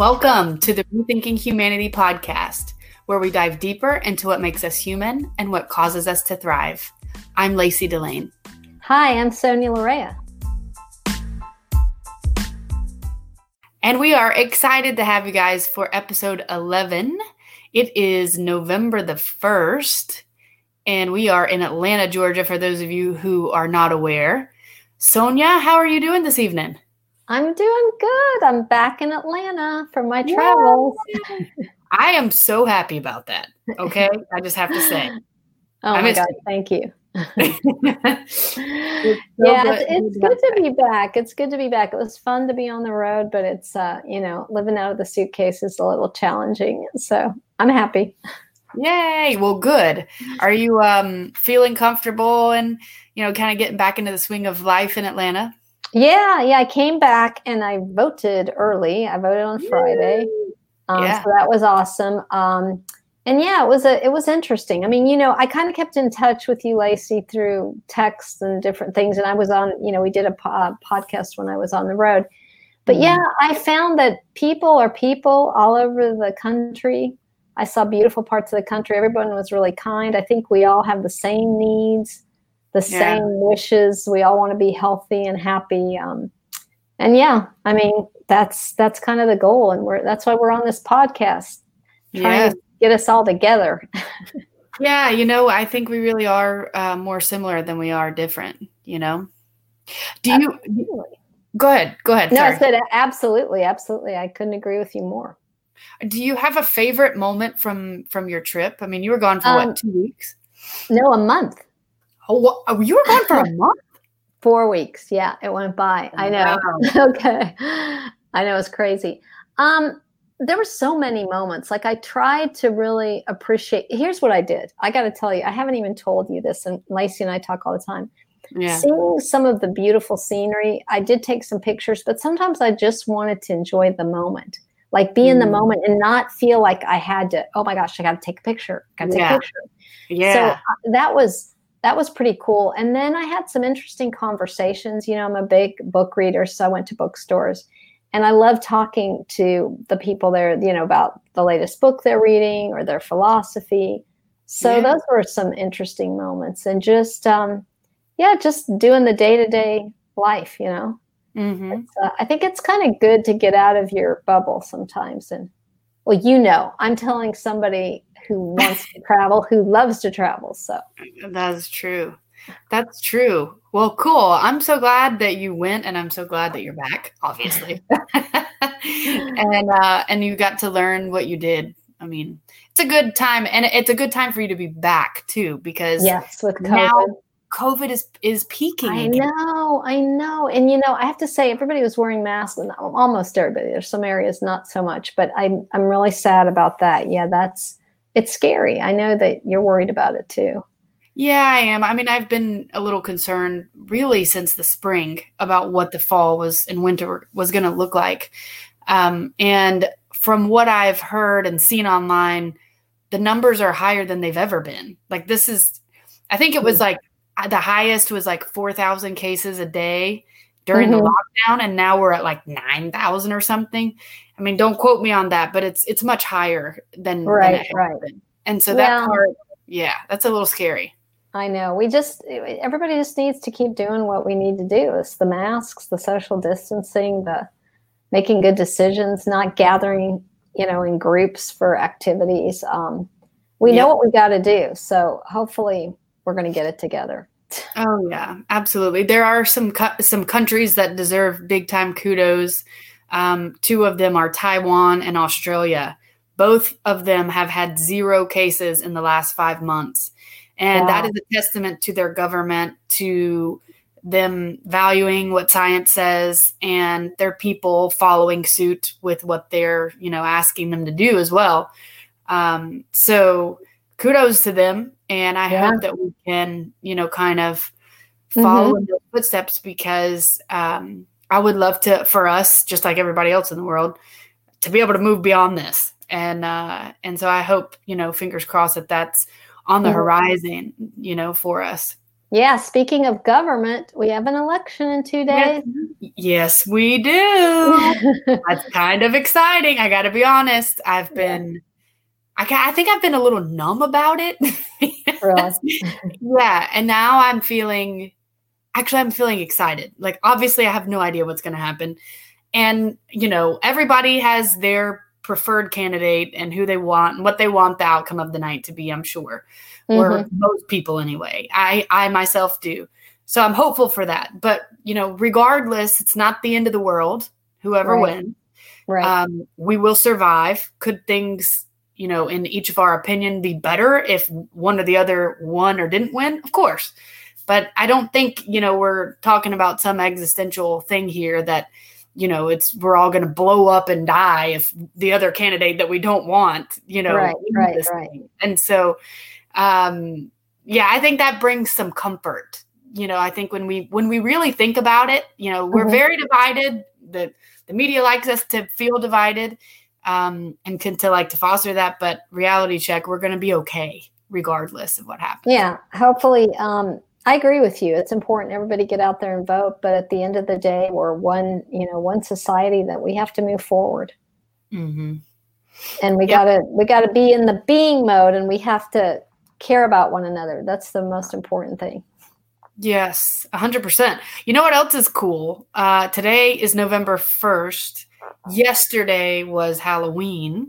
Welcome to the Rethinking Humanity podcast, where we dive deeper into what makes us human and what causes us to thrive. I'm Lacey Delane. Hi, I'm Sonia Larea. And we are excited to have you guys for episode 11. It is November the 1st, and we are in Atlanta, Georgia, for those of you who are not aware. Sonia, how are you doing this evening? I'm doing good. I'm back in Atlanta for my travels. I am so happy about that. Okay. I just have to say. Oh my God. Thank you. it's so yeah, good. it's, it's good to be back. It's good to be back. It was fun to be on the road, but it's, uh, you know, living out of the suitcase is a little challenging. So I'm happy. Yay. Well, good. Are you um, feeling comfortable and, you know, kind of getting back into the swing of life in Atlanta? Yeah, yeah. I came back and I voted early. I voted on Friday. Um, yeah. So that was awesome. Um, and yeah, it was a it was interesting. I mean, you know, I kind of kept in touch with you, Lacey, through texts and different things. And I was on, you know, we did a po- podcast when I was on the road. But mm-hmm. yeah, I found that people are people all over the country. I saw beautiful parts of the country. Everyone was really kind. I think we all have the same needs the yeah. same wishes. We all want to be healthy and happy. Um, and yeah, I mean that's that's kind of the goal, and we're that's why we're on this podcast, trying yeah. to get us all together. yeah, you know, I think we really are uh, more similar than we are different. You know, do you? Absolutely. Go ahead. Go ahead. No, Sorry. I said absolutely, absolutely. I couldn't agree with you more. Do you have a favorite moment from from your trip? I mean, you were gone for um, what two weeks? No, a month. Oh, oh, you were gone for a month? Four weeks. Yeah, it went by. I know. Wow. okay. I know it's crazy. Um, there were so many moments. Like I tried to really appreciate. Here's what I did. I got to tell you, I haven't even told you this, and Lacey and I talk all the time. Yeah. Seeing some of the beautiful scenery, I did take some pictures, but sometimes I just wanted to enjoy the moment, like be mm. in the mm. moment and not feel like I had to. Oh my gosh, I got to take a picture. Got to take yeah. a picture. Yeah. So uh, that was that was pretty cool. And then I had some interesting conversations. You know, I'm a big book reader, so I went to bookstores and I love talking to the people there, you know, about the latest book they're reading or their philosophy. So yeah. those were some interesting moments and just, um, yeah, just doing the day to day life, you know. Mm-hmm. Uh, I think it's kind of good to get out of your bubble sometimes. And well, you know, I'm telling somebody who wants to travel, who loves to travel. So that is true. That's true. Well, cool. I'm so glad that you went, and I'm so glad that you're back. Obviously, and uh, and you got to learn what you did. I mean, it's a good time, and it's a good time for you to be back too, because yes, with COVID. now COVID is is peaking. I again. know, I know, and you know, I have to say, everybody was wearing masks, and almost everybody. There's some areas not so much, but I'm I'm really sad about that. Yeah, that's it's scary. I know that you're worried about it too. Yeah, I am. I mean, I've been a little concerned really since the spring about what the fall was and winter was going to look like. Um, and from what I've heard and seen online, the numbers are higher than they've ever been. Like, this is, I think it was like the highest was like 4,000 cases a day during mm-hmm. the lockdown. And now we're at like 9,000 or something. I mean, don't quote me on that, but it's it's much higher than right, than right. Been. And so that part, yeah, that's a little scary. I know. We just everybody just needs to keep doing what we need to do. It's the masks, the social distancing, the making good decisions, not gathering, you know, in groups for activities. Um, we yeah. know what we got to do. So hopefully, we're going to get it together. Oh yeah, absolutely. There are some some countries that deserve big time kudos um, two of them are Taiwan and Australia. Both of them have had zero cases in the last five months. And wow. that is a testament to their government, to them valuing what science says and their people following suit with what they're, you know, asking them to do as well. Um, so kudos to them. And I yeah. hope that we can, you know, kind of follow mm-hmm. in their footsteps because um, I would love to for us, just like everybody else in the world, to be able to move beyond this. And uh, and so I hope you know, fingers crossed that that's on the mm-hmm. horizon, you know, for us. Yeah, speaking of government, we have an election in two days. Yes, yes we do. That's kind of exciting. I got to be honest. I've been, I, I think I've been a little numb about it. yeah. And now I'm feeling, actually, I'm feeling excited. Like, obviously, I have no idea what's going to happen. And, you know, everybody has their preferred candidate and who they want and what they want the outcome of the night to be, I'm sure or mm-hmm. most people anyway. I I myself do. So I'm hopeful for that. But you know, regardless, it's not the end of the world. Whoever right. wins, right? Um, we will survive. Could things, you know, in each of our opinion, be better if one or the other won or didn't win? Of course. But I don't think you know we're talking about some existential thing here that you know it's we're all going to blow up and die if the other candidate that we don't want you know right right right thing. and so um, yeah, I think that brings some comfort. You know, I think when we when we really think about it, you know, we're mm-hmm. very divided. The the media likes us to feel divided um, and can to like to foster that. But reality check, we're going to be okay regardless of what happens. Yeah, hopefully. Um, I agree with you. It's important everybody get out there and vote. But at the end of the day, we're one, you know, one society that we have to move forward. Mm-hmm. And we yep. gotta we gotta be in the being mode, and we have to care about one another. That's the most important thing. Yes, 100%. You know what else is cool? Uh, today is November 1st. Yesterday was Halloween.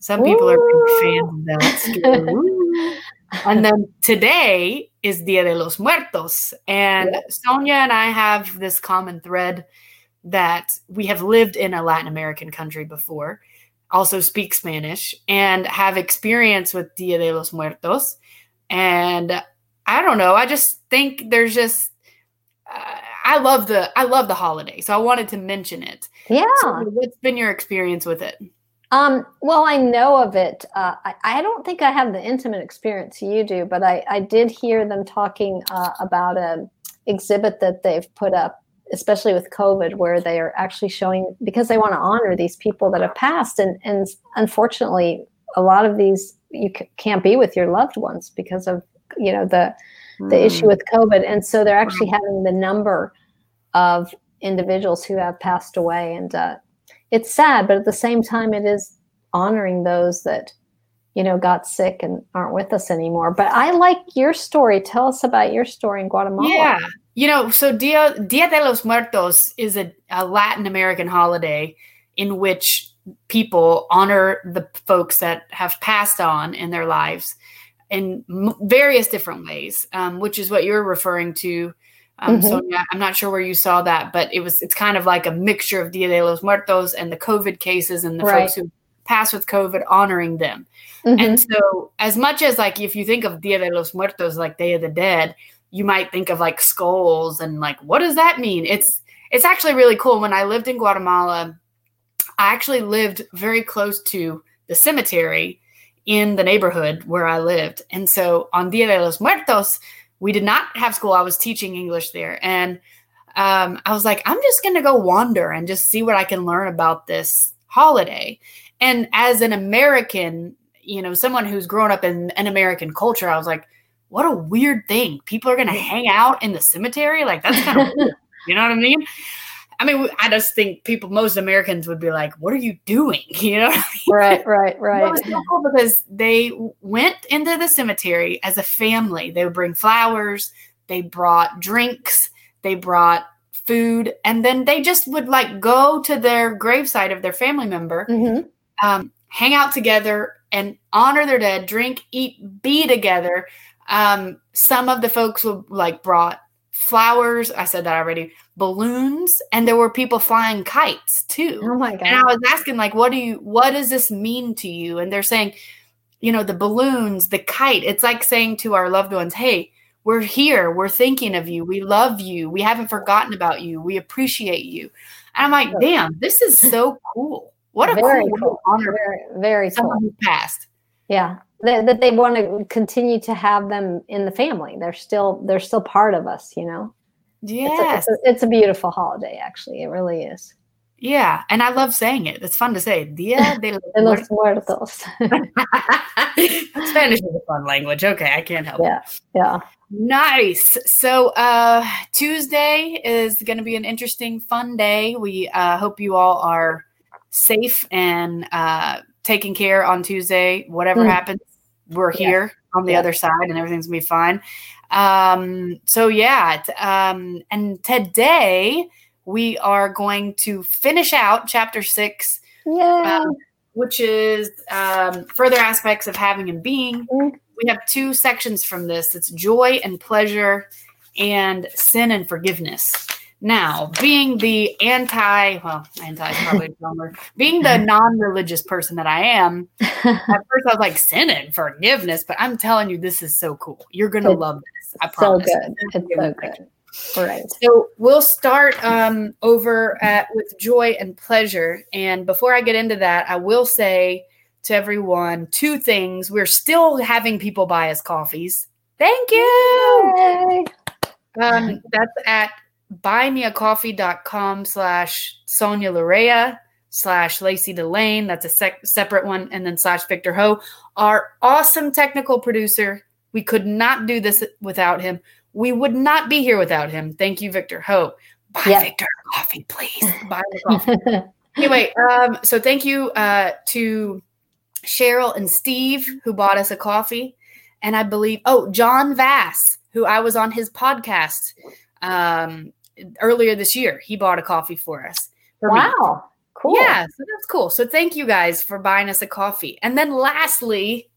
Some people Ooh. are big fans of that. and then today is Dia de los Muertos. And yep. Sonia and I have this common thread that we have lived in a Latin American country before, also speak Spanish, and have experience with Dia de los Muertos. And I don't know. I just think there's just uh, I love the I love the holiday, so I wanted to mention it. Yeah. So what's been your experience with it? Um, well, I know of it. Uh, I, I, don't think I have the intimate experience you do, but I, I did hear them talking uh, about an exhibit that they've put up, especially with COVID, where they are actually showing because they want to honor these people that have passed, and and unfortunately, a lot of these you c- can't be with your loved ones because of you know the the mm. issue with COVID, and so they're actually having the number of individuals who have passed away, and uh, it's sad, but at the same time, it is honoring those that you know got sick and aren't with us anymore. But I like your story. Tell us about your story in Guatemala. Yeah, you know, so Dia Dia de los Muertos is a, a Latin American holiday in which people honor the folks that have passed on in their lives in various different ways, um, which is what you're referring to. Um, mm-hmm. Sonia, I'm not sure where you saw that, but it was it's kind of like a mixture of Dia de los Muertos and the COVID cases and the right. folks who passed with COVID, honoring them. Mm-hmm. And so, as much as like if you think of Dia de los Muertos like Day of the Dead, you might think of like skulls and like what does that mean? It's it's actually really cool. When I lived in Guatemala, I actually lived very close to the cemetery in the neighborhood where I lived. And so on Dia de los Muertos, we did not have school. I was teaching English there. And um, I was like, I'm just going to go wander and just see what I can learn about this holiday. And as an American, you know, someone who's grown up in an American culture, I was like, what a weird thing. People are going to hang out in the cemetery. Like, that's kind of weird. You know what I mean? I mean, I just think people, most Americans would be like, "What are you doing?" You know, right, right, right. It was so cool because they went into the cemetery as a family. They would bring flowers, they brought drinks, they brought food, and then they just would like go to their gravesite of their family member, mm-hmm. um, hang out together, and honor their dead, drink, eat, be together. Um, some of the folks would like brought flowers. I said that already. Balloons, and there were people flying kites too. Oh my god! And I was asking, like, what do you? What does this mean to you? And they're saying, you know, the balloons, the kite. It's like saying to our loved ones, "Hey, we're here. We're thinking of you. We love you. We haven't forgotten about you. We appreciate you." And I'm like, damn, this is so cool. What a very cool, cool. honor. Very, very someone cool. who passed. Yeah that, that they want to continue to have them in the family. They're still they're still part of us, you know. Yes, it's a, it's a, it's a beautiful holiday. Actually, it really is. Yeah, and I love saying it. It's fun to say. Dia de los, muertos. Spanish is a fun language. Okay, I can't help yeah, it. yeah. Nice. So uh Tuesday is going to be an interesting, fun day. We uh hope you all are safe and uh taking care on Tuesday. Whatever Mm. happens, we're here on the Yes. other side and everything's to be fine. Um so yeah, t- um and today we are going to finish out chapter 6 Yeah. um, which is um, further aspects of having and being. Mm. We have two sections from this it's joy and pleasure, and sin and forgiveness. Now, being the anti, well, anti is probably a wrong word, being the non religious person that I am, at first I was like, sin and forgiveness, but I'm telling you, this is so cool. You're going to love this. I so promise. good. It's so good. Right. So we'll start um, over at with joy and pleasure. And before I get into that, I will say to everyone two things. We're still having people buy us coffees. Thank you. Yay. Um, that's at buymeacoffee.com slash Sonia Larea slash Lacey Delane. That's a sec- separate one. And then slash Victor Ho, our awesome technical producer. We could not do this without him. We would not be here without him. Thank you, Victor Ho. Buy Yep. Victor coffee, please. Buy the coffee anyway, um, so thank you uh, to Cheryl and Steve who bought us a coffee, and I believe oh John Vass who I was on his podcast um, earlier this year. He bought a coffee for us. For me. wow. Cool. Yeah, so that's cool. So thank you guys for buying us a coffee. And then lastly,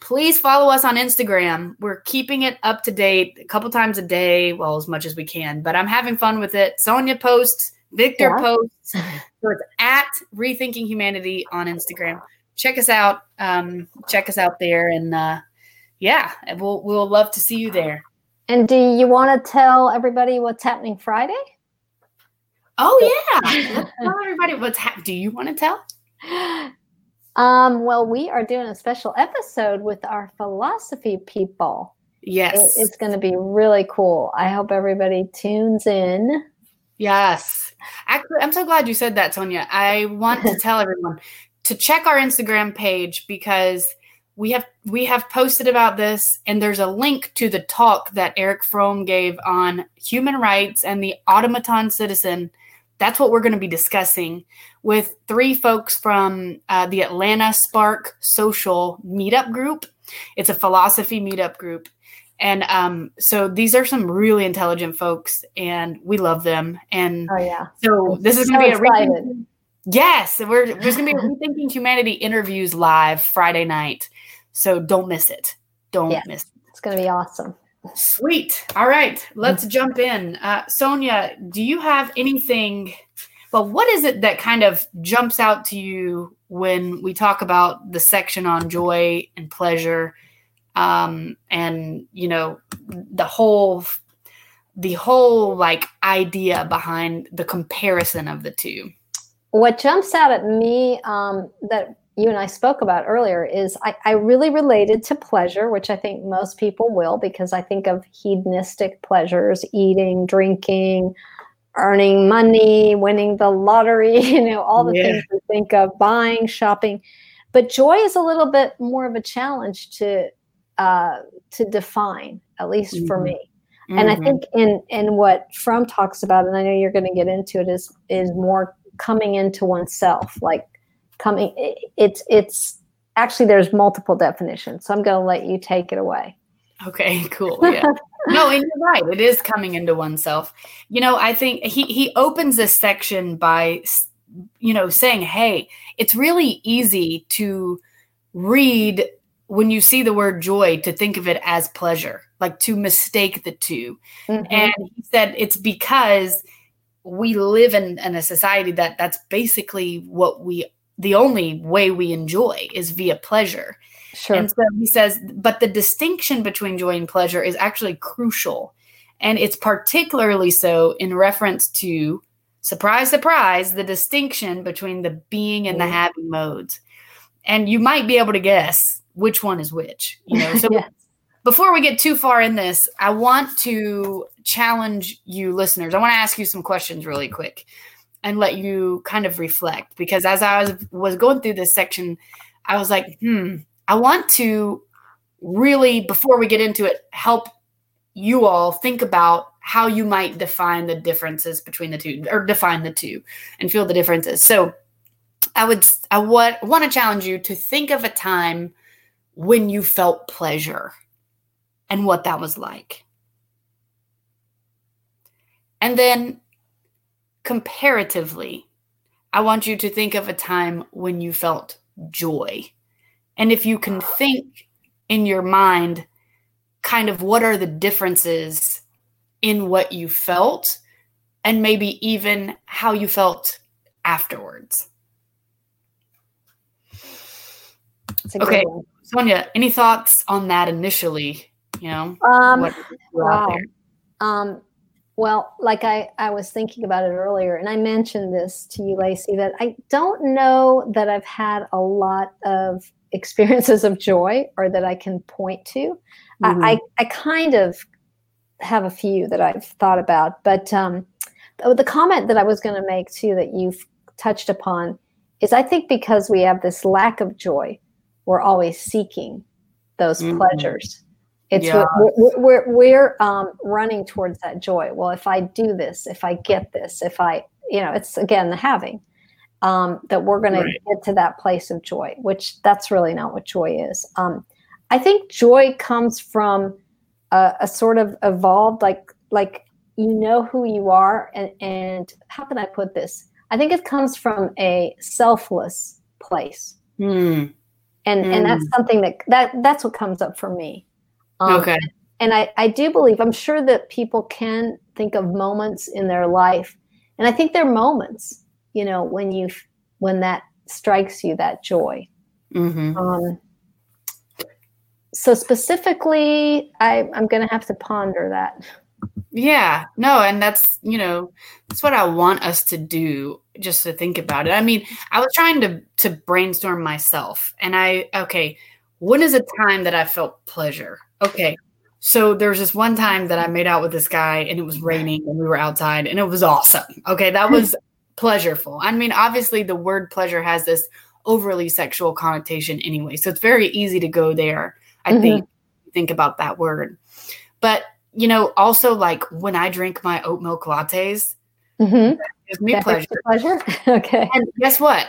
please follow us on Instagram. We're keeping it up to date a couple times a day, well, as much as we can, but I'm having fun with it. Sonia posts, Victor Yeah. posts. So it's at Rethinking Humanity on Instagram. Check us out. Um, check us out there. And uh, yeah, we'll, we'll love to see you there. And do you want to tell everybody what's happening Friday? Oh, yeah. Tell everybody what's happening. Do you want to tell? Um, well, we are doing a special episode with our philosophy people. It- Yes. it's going to be really cool. I hope everybody tunes in. Yes. Actually, I'm so glad you said that, Sonia. I want to tell everyone to check our Instagram page because we have we have posted about this and there's a link to the talk that Eric Fromm gave on human rights and the automaton citizen. That's what we're going to be discussing with three folks from uh, the Atlanta Spark Social Meetup Group. It's a philosophy meetup group. And um, so these are some really intelligent folks, and we love them. And Oh yeah, so this is so going to be a yes, we're there's going to be a rethinking humanity interviews live Friday night. So don't miss it. Don't Yeah. miss. It. it's going to be awesome. Sweet. All right, let's jump in. Uh, Sonia, do you have anything? Well, what is it that kind of jumps out to you when we talk about the section on joy and pleasure, um, and you know the whole, the whole like idea behind the comparison of the two? What jumps out at me um, that you and I spoke about earlier is I, I really related to pleasure, which I think most people will, because I think of hedonistic pleasures, eating, drinking, earning money, winning the lottery, you know, all the Yeah. things we think of, buying, shopping. But joy is a little bit more of a challenge to uh, to define, at least for Mhm. me. And I Mhm. think in in what Fromm talks about, and I know you're going to get into it, is is more coming into oneself, like coming. It's it's actually there's multiple definitions, so I'm going to let you take it away. Okay, cool. Yeah. no, and you're right. It is coming into oneself. You know, I think he he opens this section by you know saying, "Hey, it's really easy to read when you see the word joy to think of it as pleasure, like to mistake the 2 Mhm. And he said it's because we live in, in a society that that's basically what we the only way we enjoy is via pleasure. sure, And so he says, but the distinction between joy and pleasure is actually crucial. And it's particularly so in reference to, surprise, surprise, the distinction between the being and the Mhm. having modes. And you might be able to guess which one is which. You know, so Yes. before we get too far in this, I want to challenge you listeners. I want to ask you some questions really quick. And let you kind of reflect because as I was was going through this section, I was like, hmm, I want to really before we get into it help you all think about how you might define the differences between the two or define the two and feel the differences. So I would I would want to challenge you to think of a time when you felt pleasure and what that was like. And then comparatively, I want you to think of a time when you felt joy. And if you can think in your mind, kind of what are the differences in what you felt, and maybe even how you felt afterwards. Okay, Sonia, any thoughts on that initially? You know, um, wow. Um, well, like I, I was thinking about it earlier, and I mentioned this to you, Lacey, that I don't know that I've had a lot of experiences of joy or that I can point to. Mm-hmm. I, I kind of have a few that I've thought about, but um, the comment that I was going to make too that you've touched upon is I think because we have this lack of joy, we're always seeking those mm-hmm. pleasures. It's yeah. we're, we're, we're um, running towards that joy. Well, if I do this, if I get this, if I, you know, it's again the having um, that we're going right. to get to that place of joy, which that's really not what joy is. Um, I think joy comes from a, a, sort of evolved, like like you know who you are, and and how can I put this? I think it comes from a selfless place, mm. and mm. and that's hmm. something that that that's what comes up for me. Um, okay. And I, I do believe, I'm sure that people can think of moments in their life. And I think they're moments, you know, when you, when that strikes you, that joy. Mm-hmm. Um, so specifically, I, I'm going to have to ponder that. Yeah, no, and that's, you know, that's what I want us to do just to think about it. I mean, I was trying to to brainstorm myself and I okay, when is a time that I felt pleasure? Okay. So there was this one time that I made out with this guy and it was raining and we were outside and it was awesome. Okay. That was pleasureful. I mean, obviously the word pleasure has this overly sexual connotation anyway. So it's very easy to go there. I mm-hmm. think think about that word. But you know, also like when I drink my oat milk lattes, mm-hmm. gives me that pleasure. Pleasure. okay. And guess what?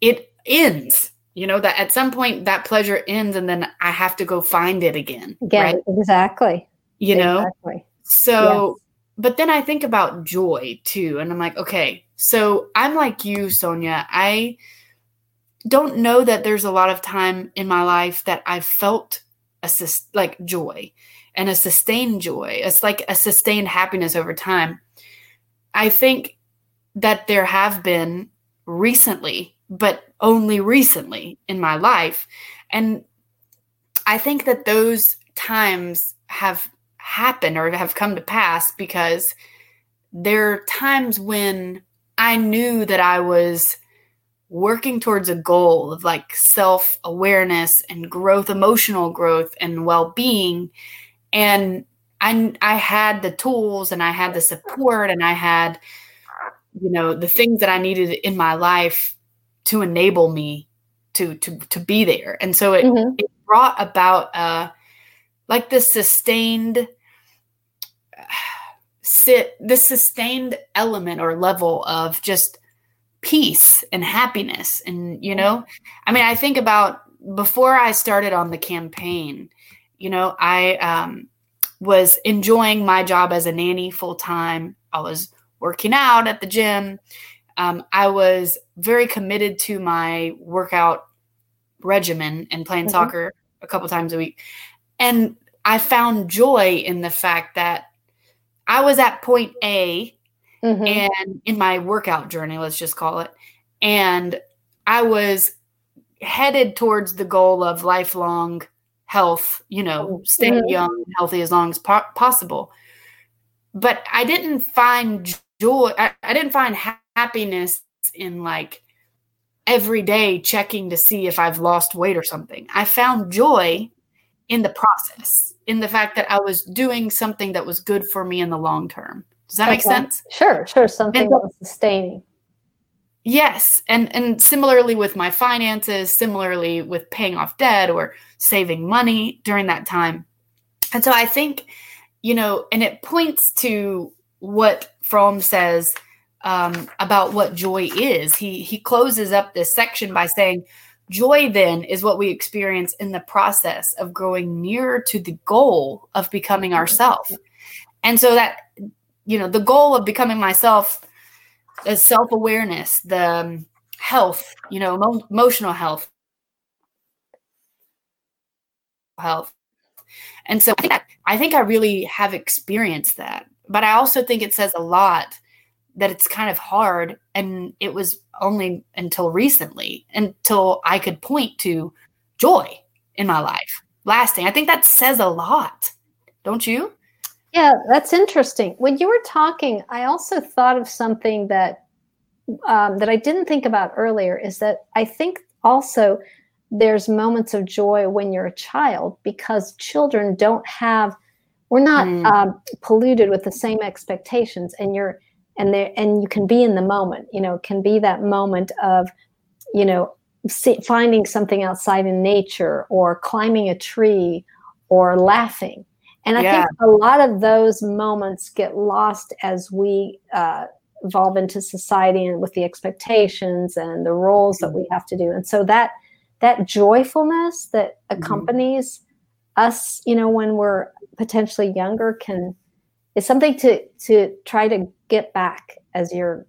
It ends you know that at some point that pleasure ends and then i have to go find it again again right? exactly you know exactly. so yes. but then i think about joy too and i'm like okay so i'm like you sonia i don't know that there's a lot of time in my life that i've felt a like joy and a sustained joy it's like a sustained happiness over time i think that there have been recently but only recently in my life. And I think that those times have happened or have come to pass because there are times when I knew that I was working towards a goal of like self awareness and growth, emotional growth and well being. And I, I had the tools and I had the support and I had, you know, the things that I needed in my life to enable me to to to be there. And so it, mm-hmm. it brought about uh like this sustained sit this sustained element or level of just peace and happiness. And you know i mean i think about before i started on the campaign you know i um was enjoying my job as a nanny full time. I was working out at the gym. Um, I was very committed to my workout regimen and playing mm-hmm. soccer a couple times a week. And I found joy in the fact that I was at point A mm-hmm. and in my workout journey, let's just call it. And I was headed towards the goal of lifelong health, you know, mm-hmm. staying mm-hmm. young, healthy as long as po- possible. But I didn't find joy, I, I didn't find happiness in like every day checking to see if I've lost weight or something. I found joy in the process, in the fact that I was doing something that was good for me in the long term. Does that okay. make sense? Sure, sure. Something and, that was sustaining. Yes, and and similarly with my finances, similarly with paying off debt or saving money during that time. And so I think, you know, and it points to what Fromm says um, about what joy is. He he closes up this section by saying, "Joy then is what we experience in the process of growing nearer to the goal of becoming ourselves." And so that you know, the goal of becoming myself the self awareness, the um, health, you know, emo- emotional health, health. And so I think, I think I really have experienced that. But I also think it says a lot that it's kind of hard. And it was only until recently, until I could point to joy in my life lasting. I think that says a lot, don't you? Yeah, that's interesting. When you were talking, I also thought of something that um, that I didn't think about earlier. Is that I think also there's moments of joy when you're a child because children don't have we're not mm. um, polluted with the same expectations, and you're and there and you can be in the moment. You know, can be that moment of you know see, finding something outside in nature or climbing a tree or laughing and I yeah. think a lot of those moments get lost as we uh, evolve into society and with the expectations and the roles that we have to do. And so that that joyfulness that mm-hmm. accompanies mm-hmm. us, you know, when we're potentially younger, can is something to to try to get back as you're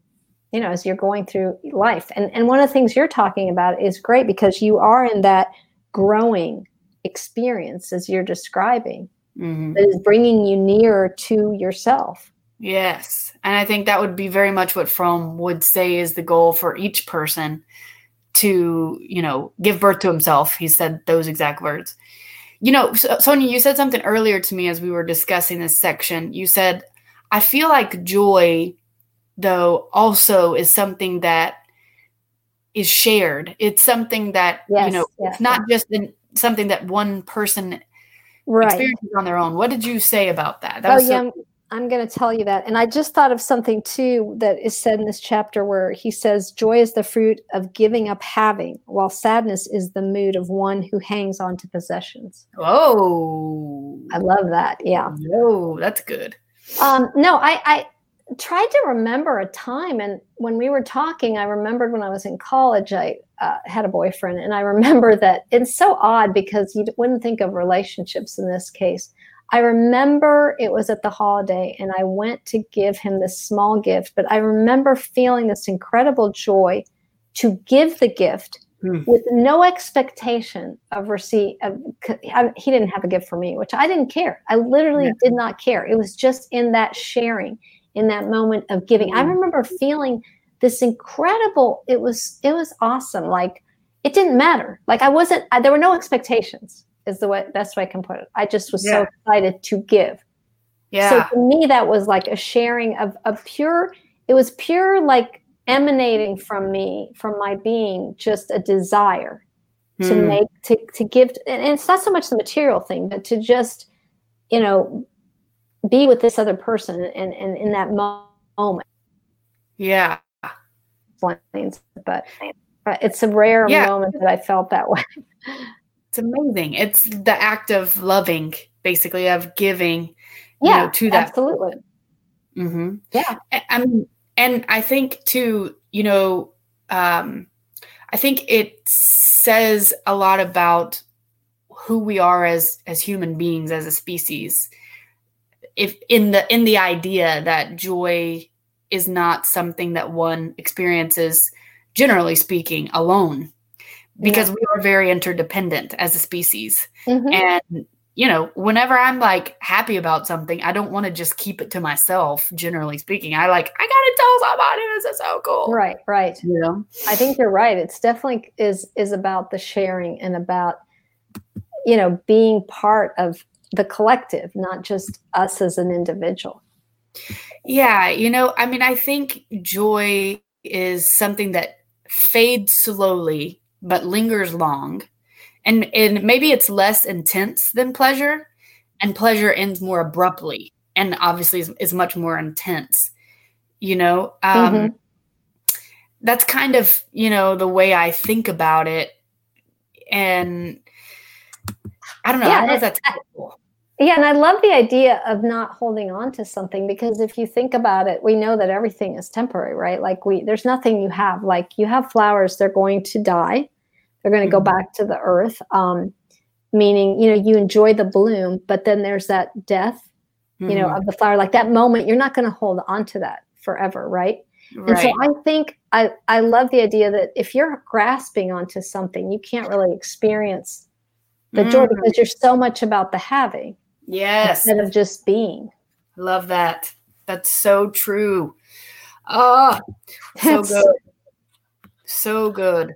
you know as you're going through life and and one of the things you're talking about is great because you are in that growing experience as you're describing mm-hmm. that is bringing you nearer to yourself. Yes. And I think that would be very much what Fromm would say is the goal for each person to, you know, give birth to himself. He said those exact words. You know, Sonia, you said something earlier to me as we were discussing this section. You said, I feel like joy, though, also is something that is shared. It's something that, yes, you know, yes, it's not yes. just something that one person right. experiences on their own. What did you say about that? that oh, yeah. I'm, going to tell you that. And I just thought of something too that is said in this chapter where he says, Joy is the fruit of giving up having, while sadness is the mood of one who hangs on to possessions. Oh, I love that. Yeah. Oh, that's good. Um, no, I, I, tried to remember a time and when we were talking i remembered when i was in college i uh, had a boyfriend and i remember that it's so odd because you wouldn't think of relationships in this case i remember it was at the holiday and i went to give him this small gift but i remember feeling this incredible joy to give the gift hmm. with no expectation of receipt of, he didn't have a gift for me which i didn't care i literally yeah. did not care it was just in that sharing in that moment of giving. Mm-hmm. I remember feeling this incredible, it was, it was awesome. Like it didn't matter. Like I wasn't, I, there were no expectations is the way, best way I can put it. I just was yeah. so excited to give. Yeah. So to me, that was like a sharing of, a pure, it was pure like emanating from me, from my being, just a desire to hmm. make, to, to give. And it's not so much the material thing, but to just, you know, be with this other person and, and in that moment. Yeah. But it's a rare yeah. moment that I felt that way. It's amazing. It's the act of loving, basically, of giving, yeah, know, to that. Absolutely. Mm-hmm. Yeah. I mean, and I think too, you know, um, I think it says a lot about who we are as as human beings, as a species if in the in the idea that joy is not something that one experiences generally speaking alone because yeah. we are very interdependent as a species mm-hmm. and you know whenever i'm like happy about something i don't want to just keep it to myself generally speaking i like i gotta tell somebody this is so cool right right yeah i think you're right it's definitely is is about the sharing and about you know being part of the collective, not just us as an individual. Yeah, you know, I mean, I think joy is something that fades slowly but lingers long. And and maybe it's less intense than pleasure, and pleasure ends more abruptly and obviously is, is much more intense. You know, um, mm-hmm. that's kind of you know the way I think about it, and I don't know. Yeah, I don't know if that's helpful. Yeah, and I love the idea of not holding on to something because if you think about it, we know that everything is temporary, right? Like we there's nothing you have. Like you have flowers, they're going to die. They're going to mm-hmm. go back to the earth. Um, meaning, you know, you enjoy the bloom, but then there's that death, mm-hmm. you know, mm-hmm. of the flower. Like that moment, you're not going to hold on to that forever, right? right? And so I think I I love the idea that if you're grasping onto something, you can't really experience the joy because you're so much about the having Yes. Instead of just being. Love that. That's so true. Oh, so good. So good.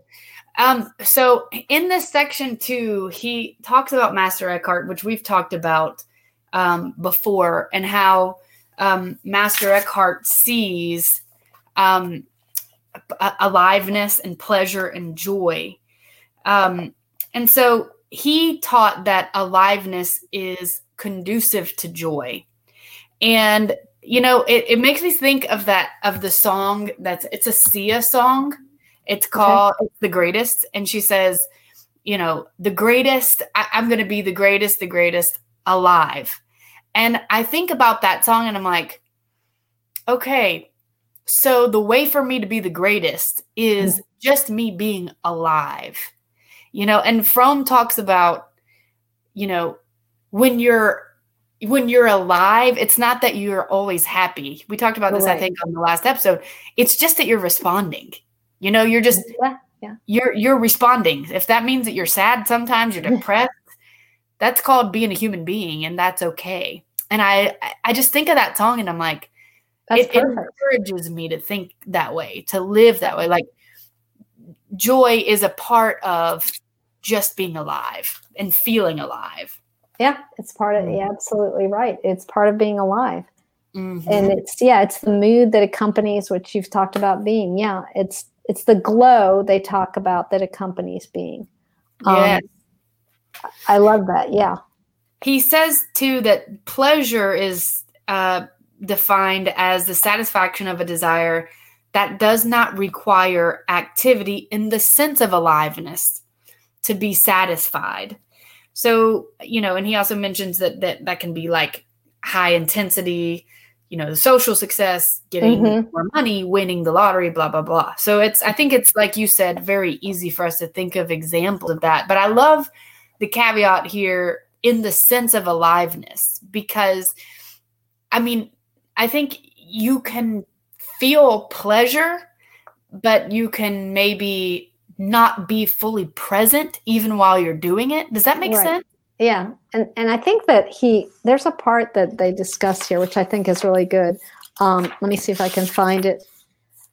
Um, so in this section too, he talks about Master Eckhart, which we've talked about um, before, and how um, Master Eckhart sees um, aliveness and pleasure and joy. Um, and so he taught that aliveness is conducive to joy. And you know, it, it makes me think of that of the song that's it's a Sia song. It's called okay. it's the greatest. And she says, you know, the greatest, I, I'm gonna be the greatest, the greatest alive. And I think about that song and I'm like, okay, so the way for me to be the greatest is mm. just me being alive. You know, and Fromm talks about, you know, when you're when you're alive, it's not that you're always happy. We talked about this, right. I think, on the last episode. It's just that you're responding. You know, you're just yeah, yeah. you're you're responding. If that means that you're sad sometimes, you're depressed, that's called being a human being, and that's okay. And I I just think of that song and I'm like, it, it encourages me to think that way, to live that way. Like joy is a part of just being alive and feeling alive. Yeah, it's part of. Yeah, absolutely right. It's part of being alive, mm-hmm. and it's yeah, it's the mood that accompanies what you've talked about being. Yeah, it's it's the glow they talk about that accompanies being. Yeah, um, I love that. Yeah, he says too that pleasure is uh, defined as the satisfaction of a desire that does not require activity in the sense of aliveness to be satisfied. So, you know, and he also mentions that that that can be like high intensity, you know, the social success, getting mm-hmm. more money, winning the lottery, blah blah blah. So it's I think it's like you said very easy for us to think of examples of that. But I love the caveat here in the sense of aliveness because I mean, I think you can feel pleasure but you can maybe not be fully present even while you're doing it. Does that make right. sense? Yeah. And and I think that he there's a part that they discuss here which I think is really good. Um, let me see if I can find it.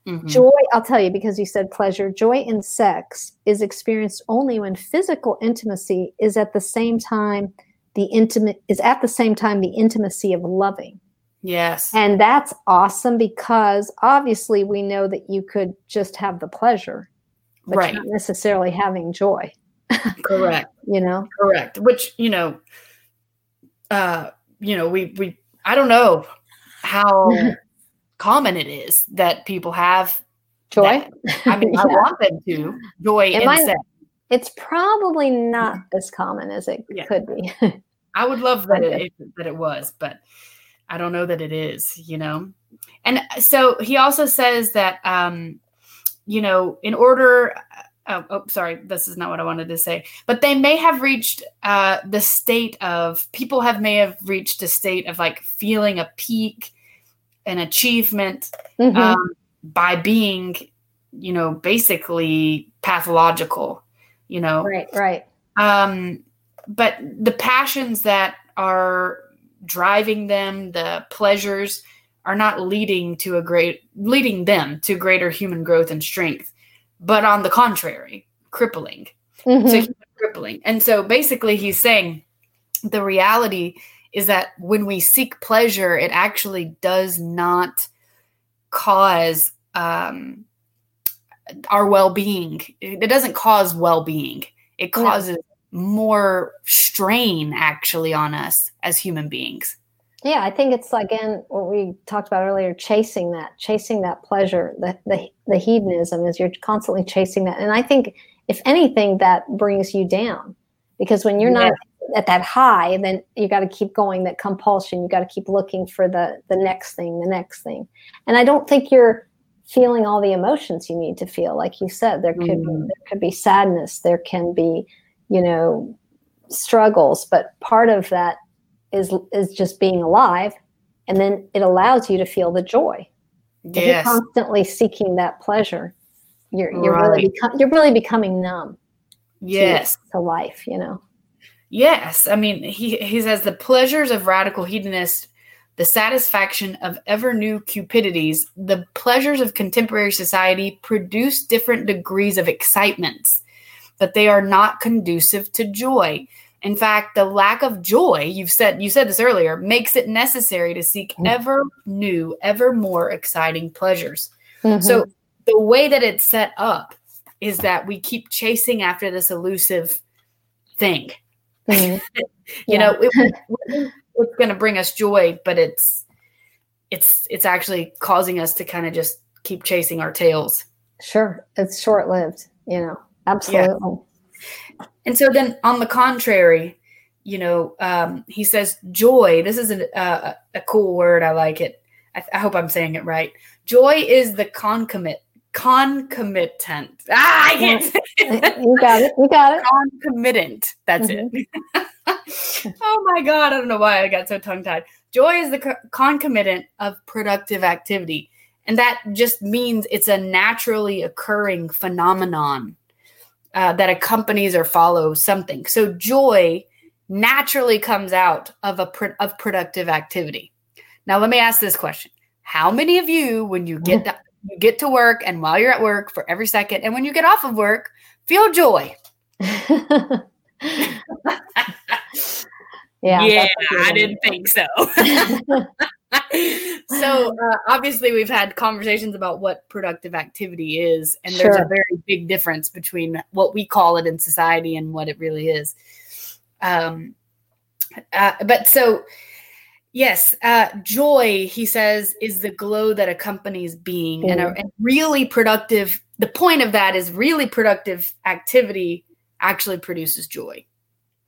Mm-hmm. Joy, I'll tell you because you said pleasure. Joy in sex is experienced only when physical intimacy is at the same time the intimate is at the same time the intimacy of loving. Yes. And that's awesome because obviously we know that you could just have the pleasure but right. not necessarily having joy. Correct. you know. Correct. Which you know, uh, you know, we we I don't know how common it is that people have joy. That. I mean, yeah. I want them to joy in sex. It's probably not as common as it yeah. could be. I would love that it, that it was, but I don't know that it is. You know, and so he also says that um, you know, in order. Oh, oh, sorry, this is not what I wanted to say. But they may have reached uh, the state of people have may have reached a state of like feeling a peak, an achievement mm-hmm. um, by being, you know, basically pathological. You know, right, right. Um, but the passions that are driving them, the pleasures, are not leading to a great leading them to greater human growth and strength, but on the contrary, crippling. Mm-hmm. So crippling. And so basically he's saying the reality is that when we seek pleasure, it actually does not cause um, our well-being. It doesn't cause well-being. It causes more strain actually on us as human beings. Yeah, I think it's again what we talked about earlier, chasing that, chasing that pleasure, the the, the hedonism is you're constantly chasing that. And I think if anything, that brings you down. Because when you're yeah. not at that high, then you got to keep going, that compulsion, you got to keep looking for the the next thing, the next thing. And I don't think you're feeling all the emotions you need to feel. Like you said, there could mm. be, there could be sadness, there can be, you know, struggles, but part of that is is just being alive and then it allows you to feel the joy. Yes. if you're constantly seeking that pleasure you're you're right. really become, you're really becoming numb yes. to, to, life you know? Yes. I mean he he says the pleasures of radical hedonists the satisfaction of ever new cupidities the pleasures of contemporary society produce different degrees of excitements but they are not conducive to joy in fact, the lack of joy, you've said you said this earlier, makes it necessary to seek mm-hmm. ever new, ever more exciting pleasures. Mm-hmm. So the way that it's set up is that we keep chasing after this elusive thing. Mm-hmm. you know, it, it's going to bring us joy, but it's it's it's actually causing us to kind of just keep chasing our tails. Sure, it's short lived. You know, absolutely. Yeah. And so then, on the contrary, you know, um, he says joy. This is a, a, a cool word. I like it. I, I, hope I'm saying it right. Joy is the concomitant. Concomitant. Ah, I can't. you got it. You got it. Concomitant. That's mm-hmm. it. oh my god! I don't know why I got so tongue tied. Joy is the co- concomitant of productive activity, and that just means it's a naturally occurring phenomenon uh, that accompanies or follows something. So joy naturally comes out of a pro- of productive activity. Now let me ask this question: How many of you, when you get to, you get to work and while you're at work for every second, and when you get off of work, feel joy? yeah, yeah, I didn't think so. so uh, obviously we've had conversations about what productive activity is and sure. there's a very big difference between what we call it in society and what it really is um, uh, but so yes uh, joy he says is the glow that accompanies being mm. and, a, and really productive the point of that is really productive activity actually produces joy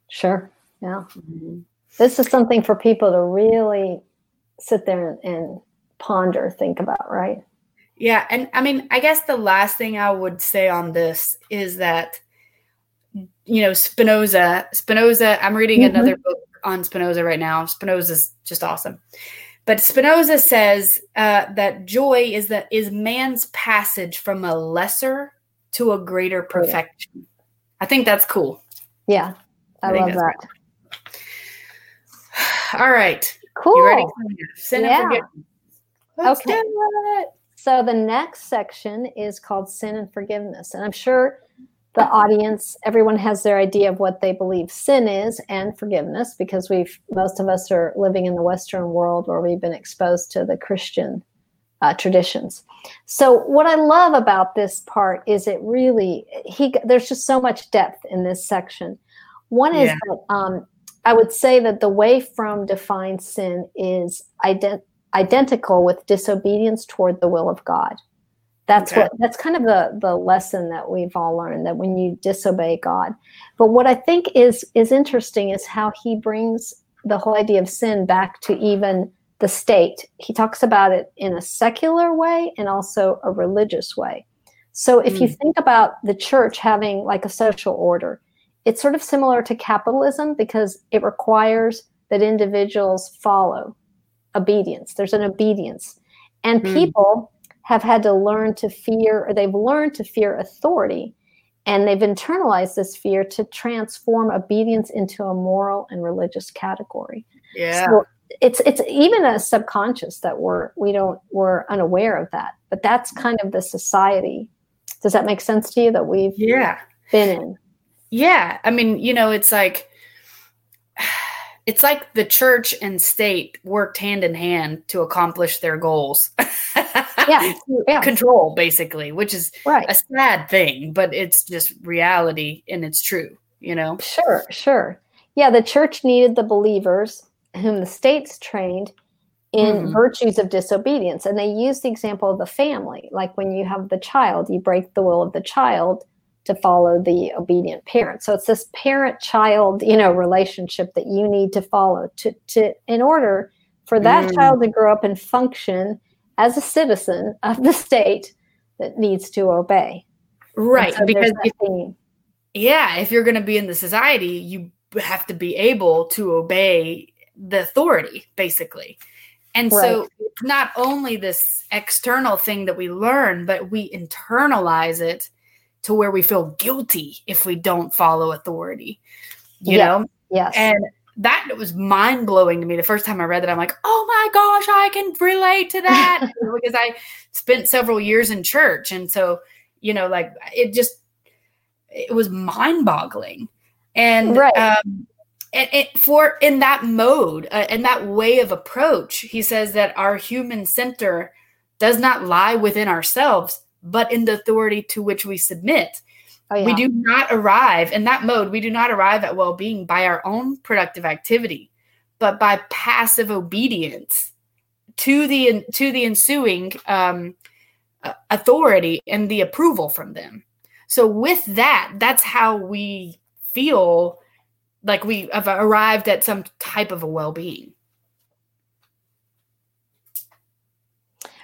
sure yeah mm-hmm. this is something for people to really sit there and ponder, think about, right? Yeah. And I mean, I guess the last thing I would say on this is that, you know, Spinoza, Spinoza, I'm reading mm-hmm. another book on Spinoza right now. Spinoza's just awesome. But Spinoza says uh, that joy is that is man's passage from a lesser to a greater perfection. Yeah. I think that's cool. Yeah, I, I love that. Cool. All right. Cool. You ready? Sin yeah. Let's okay. So the next section is called sin and forgiveness. And I'm sure the audience, everyone has their idea of what they believe sin is and forgiveness because we've most of us are living in the Western world where we've been exposed to the Christian uh, traditions. So what I love about this part is it really he there's just so much depth in this section. One is yeah. that um, I would say that the way Fromm defines sin is ident- identical with disobedience toward the will of God. That's okay. what that's kind of the the lesson that we've all learned that when you disobey God. But what I think is is interesting is how he brings the whole idea of sin back to even the state. He talks about it in a secular way and also a religious way. So if mm. you hmm. think about the church having like a social order, it's sort of similar to capitalism because it requires that individuals follow obedience. There's an obedience. And mm. people have had to learn to fear, or they've learned to fear authority. And they've internalized this fear to transform obedience into a moral and religious category. Yeah. So it's it's even a subconscious that we're we don't we're unaware of that. But that's kind of the society. Does that make sense to you that we've yeah been in? Yeah. I mean, you know, it's like it's like the church and state worked hand in hand to accomplish their goals. yeah, yeah. Control, basically, which is right. a sad thing, but it's just reality and it's true, you know? Sure, sure. Yeah, the church needed the believers whom the states trained in mm-hmm. virtues of disobedience. And they use the example of the family. Like when you have the child, you break the will of the child to follow the obedient parent. So it's this parent child, you know, relationship that you need to follow to, to in order for that mm. child to grow up and function as a citizen of the state that needs to obey. Right. So because if, yeah, if you're going to be in the society, you have to be able to obey the authority, basically. And right. so it's not only this external thing that we learn, but we internalize it to where we feel guilty if we don't follow authority. You yes. know? Yes. And that was mind blowing to me. The first time I read that, I'm like, oh my gosh, I can relate to that because I spent several years in church. And so, you know, like it just, it was mind boggling. And, right. um, and it, for in that mode, uh, in that way of approach, he says that our human center does not lie within ourselves, but in the authority to which we submit. Oh, yeah. We do not arrive in that mode. We do not arrive at well being by our own productive activity, but by passive obedience to the to the ensuing um, authority and the approval from them. So with that, that's how we feel like we have arrived at some type of a well being.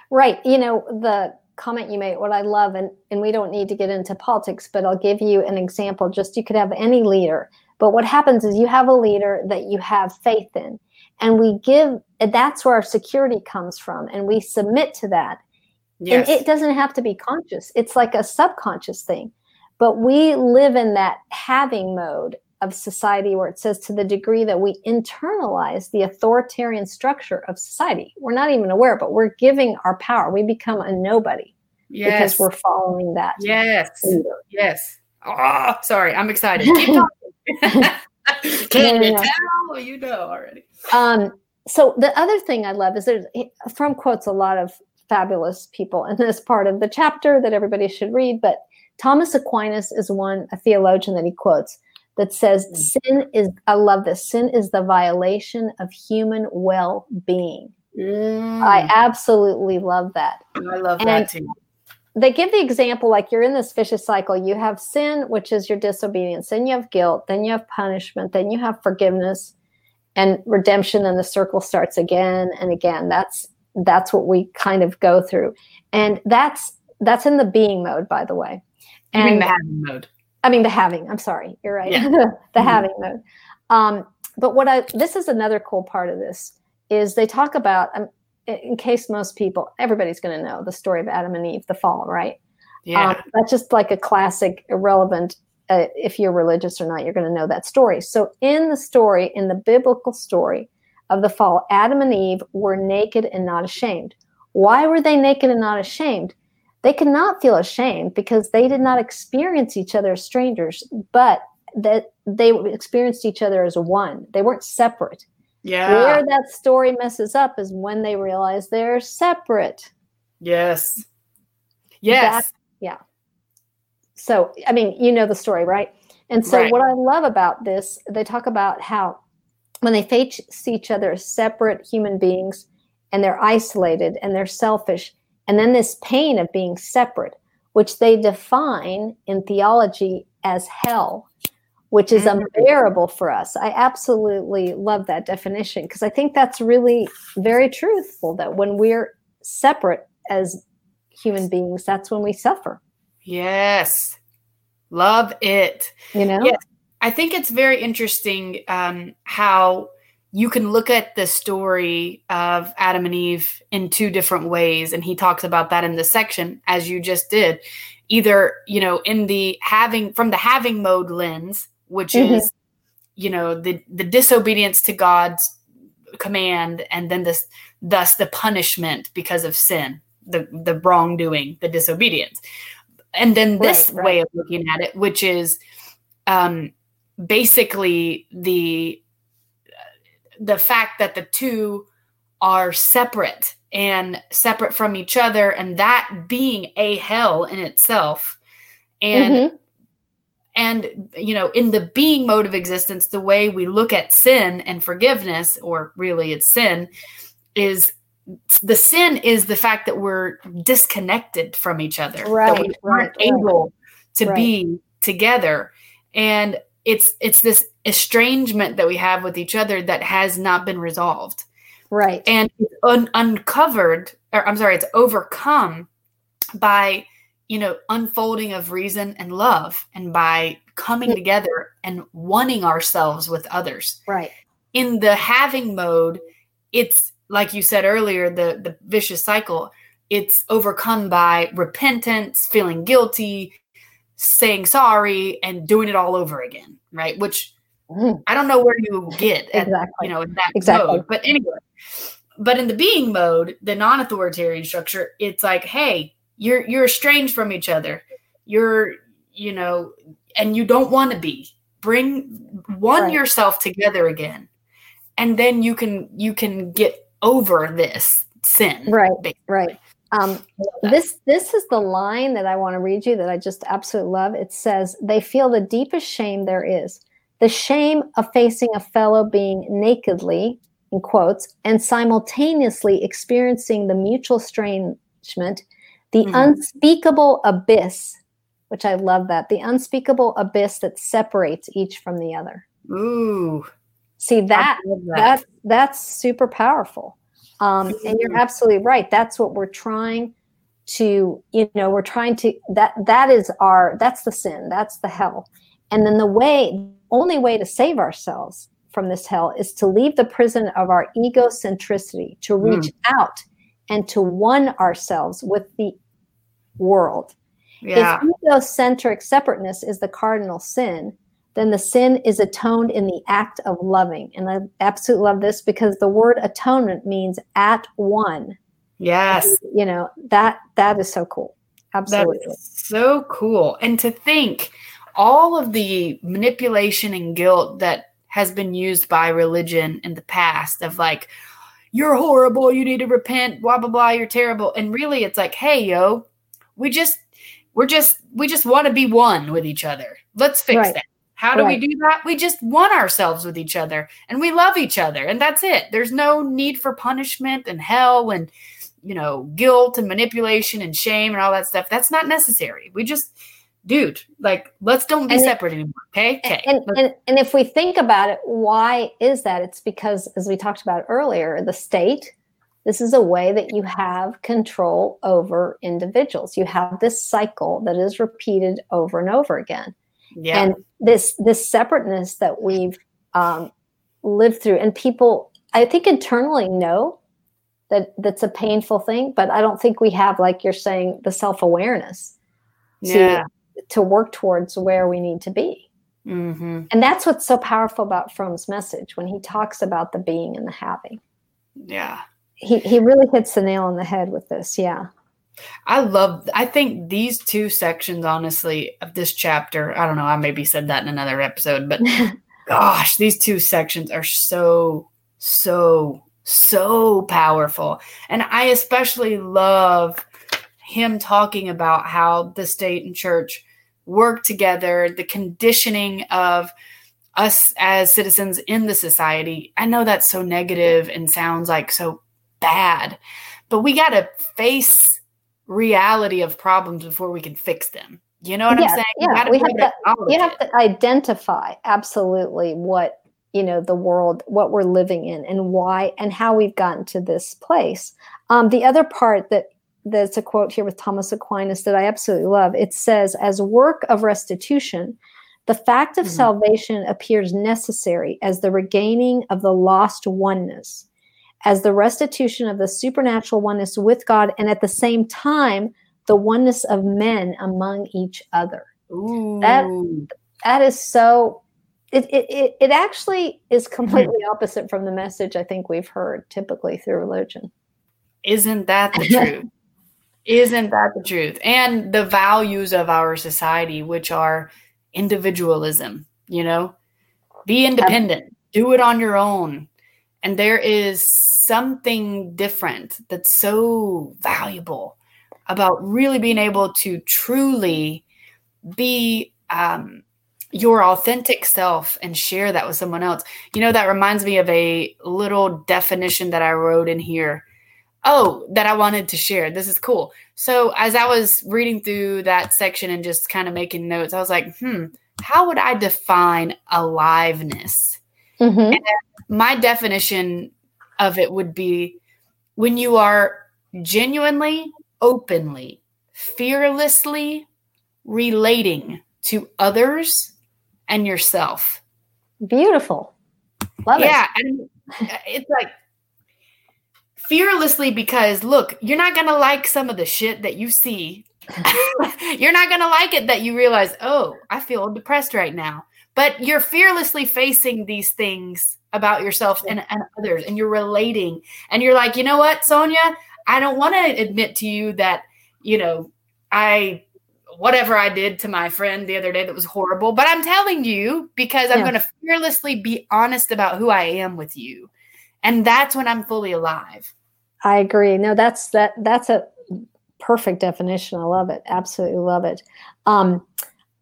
Right. You know, the comment you made, what I love, and, and we don't need to get into politics, but I'll give you an example. Just you could have any leader, but what happens is you have a leader that you have faith in, and we give, that's where our security comes from, and we submit to that. Yes. And it doesn't have to be conscious, it's like a subconscious thing. But we live in that having mode of society where it says to the degree that we internalize the authoritarian structure of society. We're not even aware but we're giving our power. We become a nobody yes. because we're following that yes. leader. yes. Oh sorry i'm excited. Keep talking. Can you tell? You know already. Um so the other thing i love is there's Fromm quotes a lot of fabulous people in this part of the chapter that everybody should read but thomas aquinas is one a theologian that he quotes that says mm. sin is, I love this, sin is the violation of human well being. Mm. I absolutely love that. I love and that too. They give the example like you're in this vicious cycle. You have sin, which is your disobedience, then you have guilt, then you have punishment, then you have forgiveness and redemption, and the circle starts again and again. That's that's what we kind of go through. And that's that's in the being mode, by the way. And, you mean the having mode. I mean the having. I'm sorry, you're right. Yeah. the mm-hmm. having mode. Um, but what I this is another cool part of this is they talk about um, in case most people everybody's going to know the story of Adam and Eve, the fall, right? Yeah, um, that's just like a classic, irrelevant. Uh, if you're religious or not, you're going to know that story. So in the story, in the biblical story of the fall, Adam and Eve were naked and not ashamed. Why were they naked and not ashamed? They could not feel ashamed because they did not experience each other as strangers, but that they experienced each other as one. They weren't separate. Yeah. Where that story messes up is when they realize they're separate. Yes. Yes. That, yeah. So, I mean, you know the story, right? And so, right. what I love about this, they talk about how when they face each other as separate human beings and they're isolated and they're selfish, and then this pain of being separate, which they define in theology as hell, which is mm-hmm. unbearable for us. I absolutely love that definition because I think that's really very truthful that when we're separate as human beings, that's when we suffer. Yes. Love it. You know? Yes. I think it's very interesting um, how you can look at the story of Adam and Eve in two different ways. And he talks about that in the section, as you just did. Either, you know, in the having from the having mode lens, which mm-hmm. is, you know, the the disobedience to God's command, and then this thus the punishment because of sin, the the wrongdoing, the disobedience. And then this right, right. way of looking at it, which is um basically the the fact that the two are separate and separate from each other and that being a hell in itself and mm-hmm. and you know in the being mode of existence the way we look at sin and forgiveness or really it's sin is the sin is the fact that we're disconnected from each other right that we aren't right, able right. to be together and it's it's this estrangement that we have with each other that has not been resolved. Right. And un- uncovered or i'm sorry it's overcome by you know unfolding of reason and love and by coming together and wanting ourselves with others. Right. In the having mode it's like you said earlier the the vicious cycle. It's overcome by repentance feeling guilty saying sorry and doing it all over again right? Which. I don't know where you get at, exactly. you know in that exactly. mode but anyway but in the being mode the non-authoritarian structure it's like hey you're you're estranged from each other you're you know and you don't want to be bring one right. yourself together again and then you can you can get over this sin right basically. right um, this this is the line that I want to read you that I just absolutely love. It says, "They feel the deepest shame there is, the shame of facing a fellow being nakedly, in quotes, and simultaneously experiencing the mutual estrangement, the mm-hmm. unspeakable abyss." Which I love that the unspeakable abyss that separates each from the other. Ooh, see that that. that that's super powerful. Um, and you're absolutely right. That's what we're trying to, you know, we're trying to that that is our that's the sin, that's the hell. And then the way only way to save ourselves from this hell is to leave the prison of our egocentricity, to reach mm. out and to one ourselves with the world. Yeah. If egocentric separateness is the cardinal sin, then the sin is atoned in the act of loving. And I absolutely love this because the word atonement means at one. Yes. You know, that that is so cool. Absolutely. so cool. And to think all of the manipulation and guilt that has been used by religion in the past of like, you're horrible, you need to repent, blah blah blah, you're terrible. And really it's like, hey yo, we just we're just we just want to be one with each other. Let's fix right. that. How do right. we do that? We just want ourselves with each other and we love each other. And that's it. There's no need for punishment and hell and, you know, guilt and manipulation and shame and all that stuff. That's not necessary. We just, dude, like, let's don't be and separate it, anymore. Okay. Okay. And, and, and if we think about it, why is that? It's because, as we talked about earlier, the state, this is a way that you have control over individuals. You have this cycle that is repeated over and over again. Yeah. And this this separateness that we've um, lived through, and people, I think internally know that that's a painful thing, but I don't think we have, like you're saying, the self awareness yeah. To work towards where we need to be. Mm-hmm. And that's what's so powerful about Fromm's message when he talks about the being and the having. Yeah. He, he really hits the nail on the head with this. Yeah. I love, I think these two sections, honestly, of this chapter, I don't know, I maybe said that in another episode, but gosh, these two sections are so, so, so powerful. And I especially love him talking about how the state and church work together, the conditioning of us as citizens in the society. I know that's so negative and sounds like so bad, but we got to face reality of problems before we can fix them. You know what yeah, I'm saying? Yeah, we have to, you have to identify absolutely what you know the world, what we're living in, and why, and how we've gotten to this place. Um, the other part that that's a quote here with Thomas Aquinas that I absolutely love. It says, "As work of restitution." The fact of mm-hmm. salvation appears necessary as the regaining of the lost oneness as the restitution of the supernatural oneness with God and at the same time the oneness of men among each other. Ooh. That that is so it, it, it actually is completely opposite from the message I think we've heard typically through religion. Isn't that the truth? Isn't that the truth? And the values of our society, which are individualism, you know, be independent, do it on your own. And there is something different that's so valuable about really being able to truly be um, your authentic self and share that with someone else. You know, that reminds me of a little definition that I wrote in here. Oh, that I wanted to share. This is cool. So, as I was reading through that section and just kind of making notes, I was like, hmm, how would I define aliveness? Mm-hmm. my definition of it would be when you are genuinely, openly, fearlessly relating to others and yourself. Beautiful. Love it. yeah, it. and it's like fearlessly because look, you're not going to like some of the shit that you see. you're not going to like it that you realize, "Oh, I feel depressed right now." But you're fearlessly facing these things about yourself and, and others and you're relating and you're like, "You know what, Sonia? I don't want to admit to you that, you know, I whatever I did to my friend the other day that was horrible, but I'm telling you because I'm yeah. going to fearlessly be honest about who I am with you. And that's when I'm fully alive. I agree. No, that's that that's a perfect definition. I love it. Absolutely love it. Um,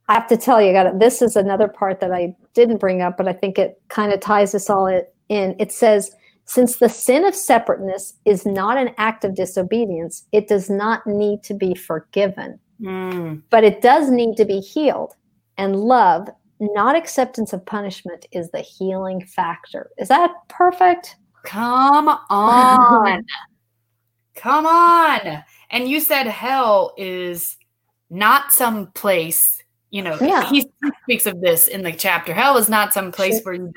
I have to tell you, I got. This is another part that I didn't bring up, but I think it kind of ties us all in. It says, since the sin of separateness is not an act of disobedience, it does not need to be forgiven. Mm. But it does need to be healed. And love, not acceptance of punishment, is the healing factor. Is that perfect? Come on. Come on. And you said hell is not some place, you know, yeah. he speaks of this in the chapter. Hell is not some place sure. where you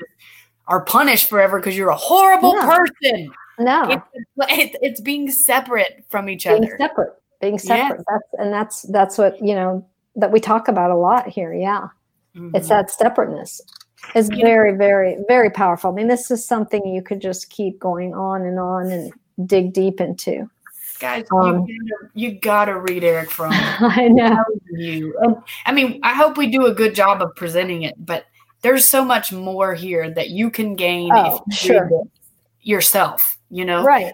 are punished forever because you're a horrible no. person. No. It's, it's, being separate from each being other. Separate being separate. Yes. That's and that's that's what you know that we talk about a lot here. Yeah, mm-hmm. it's that separateness. It's very, very, very powerful. I mean, this is something you could just keep going on and on and dig deep into. Guys, um, you, gotta, you, gotta, read Erich Fromm. I know you. I mean, I hope we do a good job of presenting it, but there's so much more here that you can gain oh, if you sure. yourself. You know, right?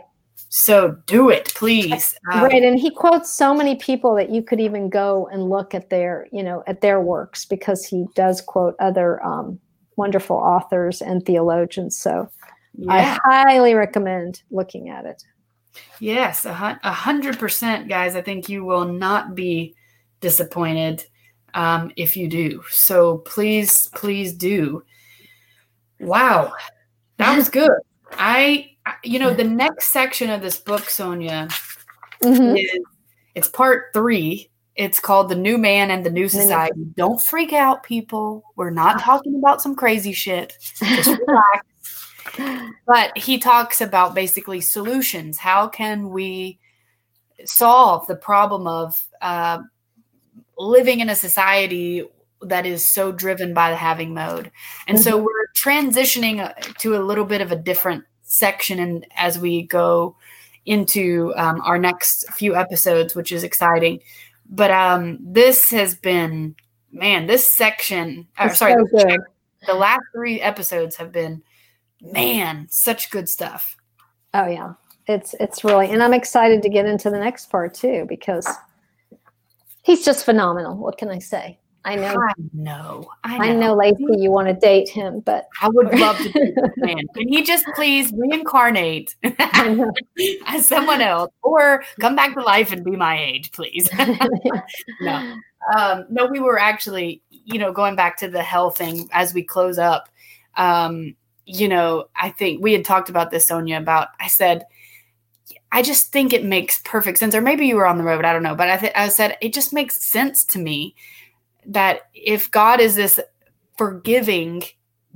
So do it, please. Um, right, and he quotes so many people that you could even go and look at their, you know, at their works because he does quote other um, wonderful authors and theologians. So yeah. I highly recommend looking at it. Yes, a hundred percent, guys. I think you will not be disappointed um, if you do. So please, please do. Wow, that was good. I you know, the next section of this book, Sonia, mm-hmm. is it's part three. It's called The New Man and the New Society. Don't freak out, people. We're not talking about some crazy shit. Just relax. But he talks about basically solutions. How can we solve the problem of uh, living in a society that is so driven by the having mode? And mm-hmm. so we're transitioning uh, to a little bit of a different section and as we go into um, our next few episodes, which is exciting. But um, this has been, man, this section, uh, sorry, so the last three episodes have been, man, such good stuff. Oh yeah, it's it's really, and I'm excited to get into the next part too because he's just phenomenal. What can I say? I know. I know. I know. I know, Lacey, you want to date him, but I would love to date this man. Can he just please reincarnate as someone else, or come back to life and be my age, please? no, um, no. We were actually, you know, going back to the hell thing as we close up. Um, you know, I think we had talked about this, Sonia. About I said. I just think it makes perfect sense, or maybe you were on the road. I don't know, but I, th- I said it just makes sense to me that if God is this forgiving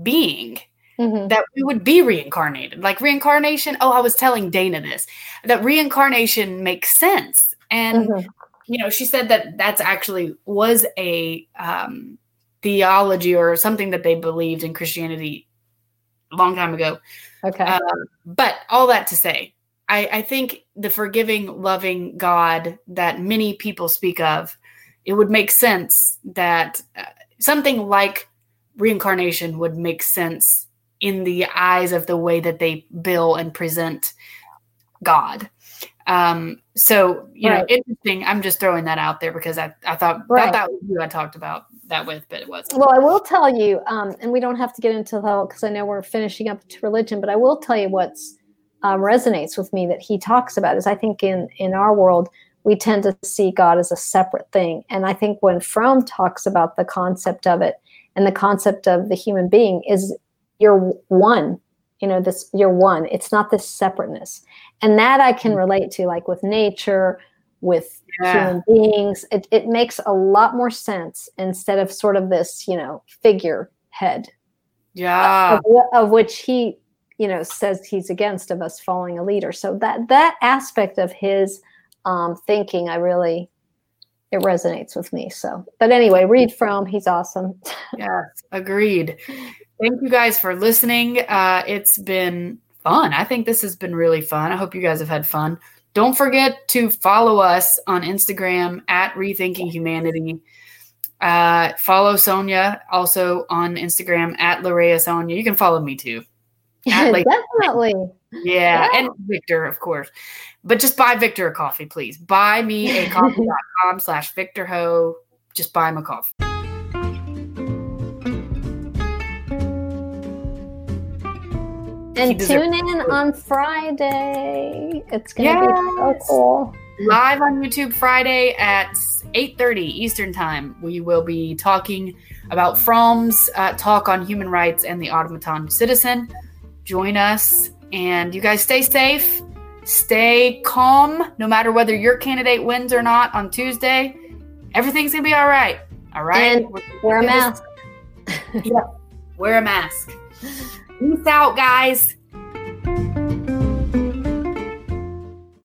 being, mm-hmm. that we would be reincarnated. Like reincarnation, oh, I was telling Dana this, that reincarnation makes sense. And, mm-hmm. you know, she said that that's actually was a um, theology or something that they believed in Christianity long time ago. Okay. Uh, but all that to say, I, I think the forgiving, loving God that many people speak of it would make sense that uh, something like reincarnation would make sense in the eyes of the way that they bill and present God. Um, so you right. know, interesting. I'm just throwing that out there because I, I thought, right. thought that was who I talked about. That with, but it wasn't. Well, I will tell you, um, and we don't have to get into the whole because I know we're finishing up to religion, but I will tell you what's um, resonates with me that he talks about is I think in in our world we tend to see God as a separate thing, and I think when Fromm talks about the concept of it and the concept of the human being is you're one, you know, this you're one. It's not this separateness, and that I can relate to, like with nature, with yeah. human beings. It it makes a lot more sense instead of sort of this, you know, figure head. Yeah, of, of which he you know says he's against of us following a leader so that that aspect of his um, thinking i really it resonates with me so but anyway read Fromm. he's awesome yes agreed thank you guys for listening uh, it's been fun i think this has been really fun i hope you guys have had fun don't forget to follow us on instagram at rethinking humanity uh, follow sonia also on instagram at Larea sonia you can follow me too like, Definitely. Yeah, yeah, and Victor, of course. But just buy Victor a coffee, please. Buy me a coffee.com slash Victor Ho. Just buy him a coffee. And tune in on Friday. It's gonna yes. be so cool. Live on YouTube Friday at 8:30 Eastern Time. We will be talking about Fromm's uh, talk on human rights and the automaton citizen join us. And you guys stay safe, stay calm, no matter whether your candidate wins or not on Tuesday. Everything's going to be all right. All right. And wear a mask. yeah, wear a mask. Peace out, guys.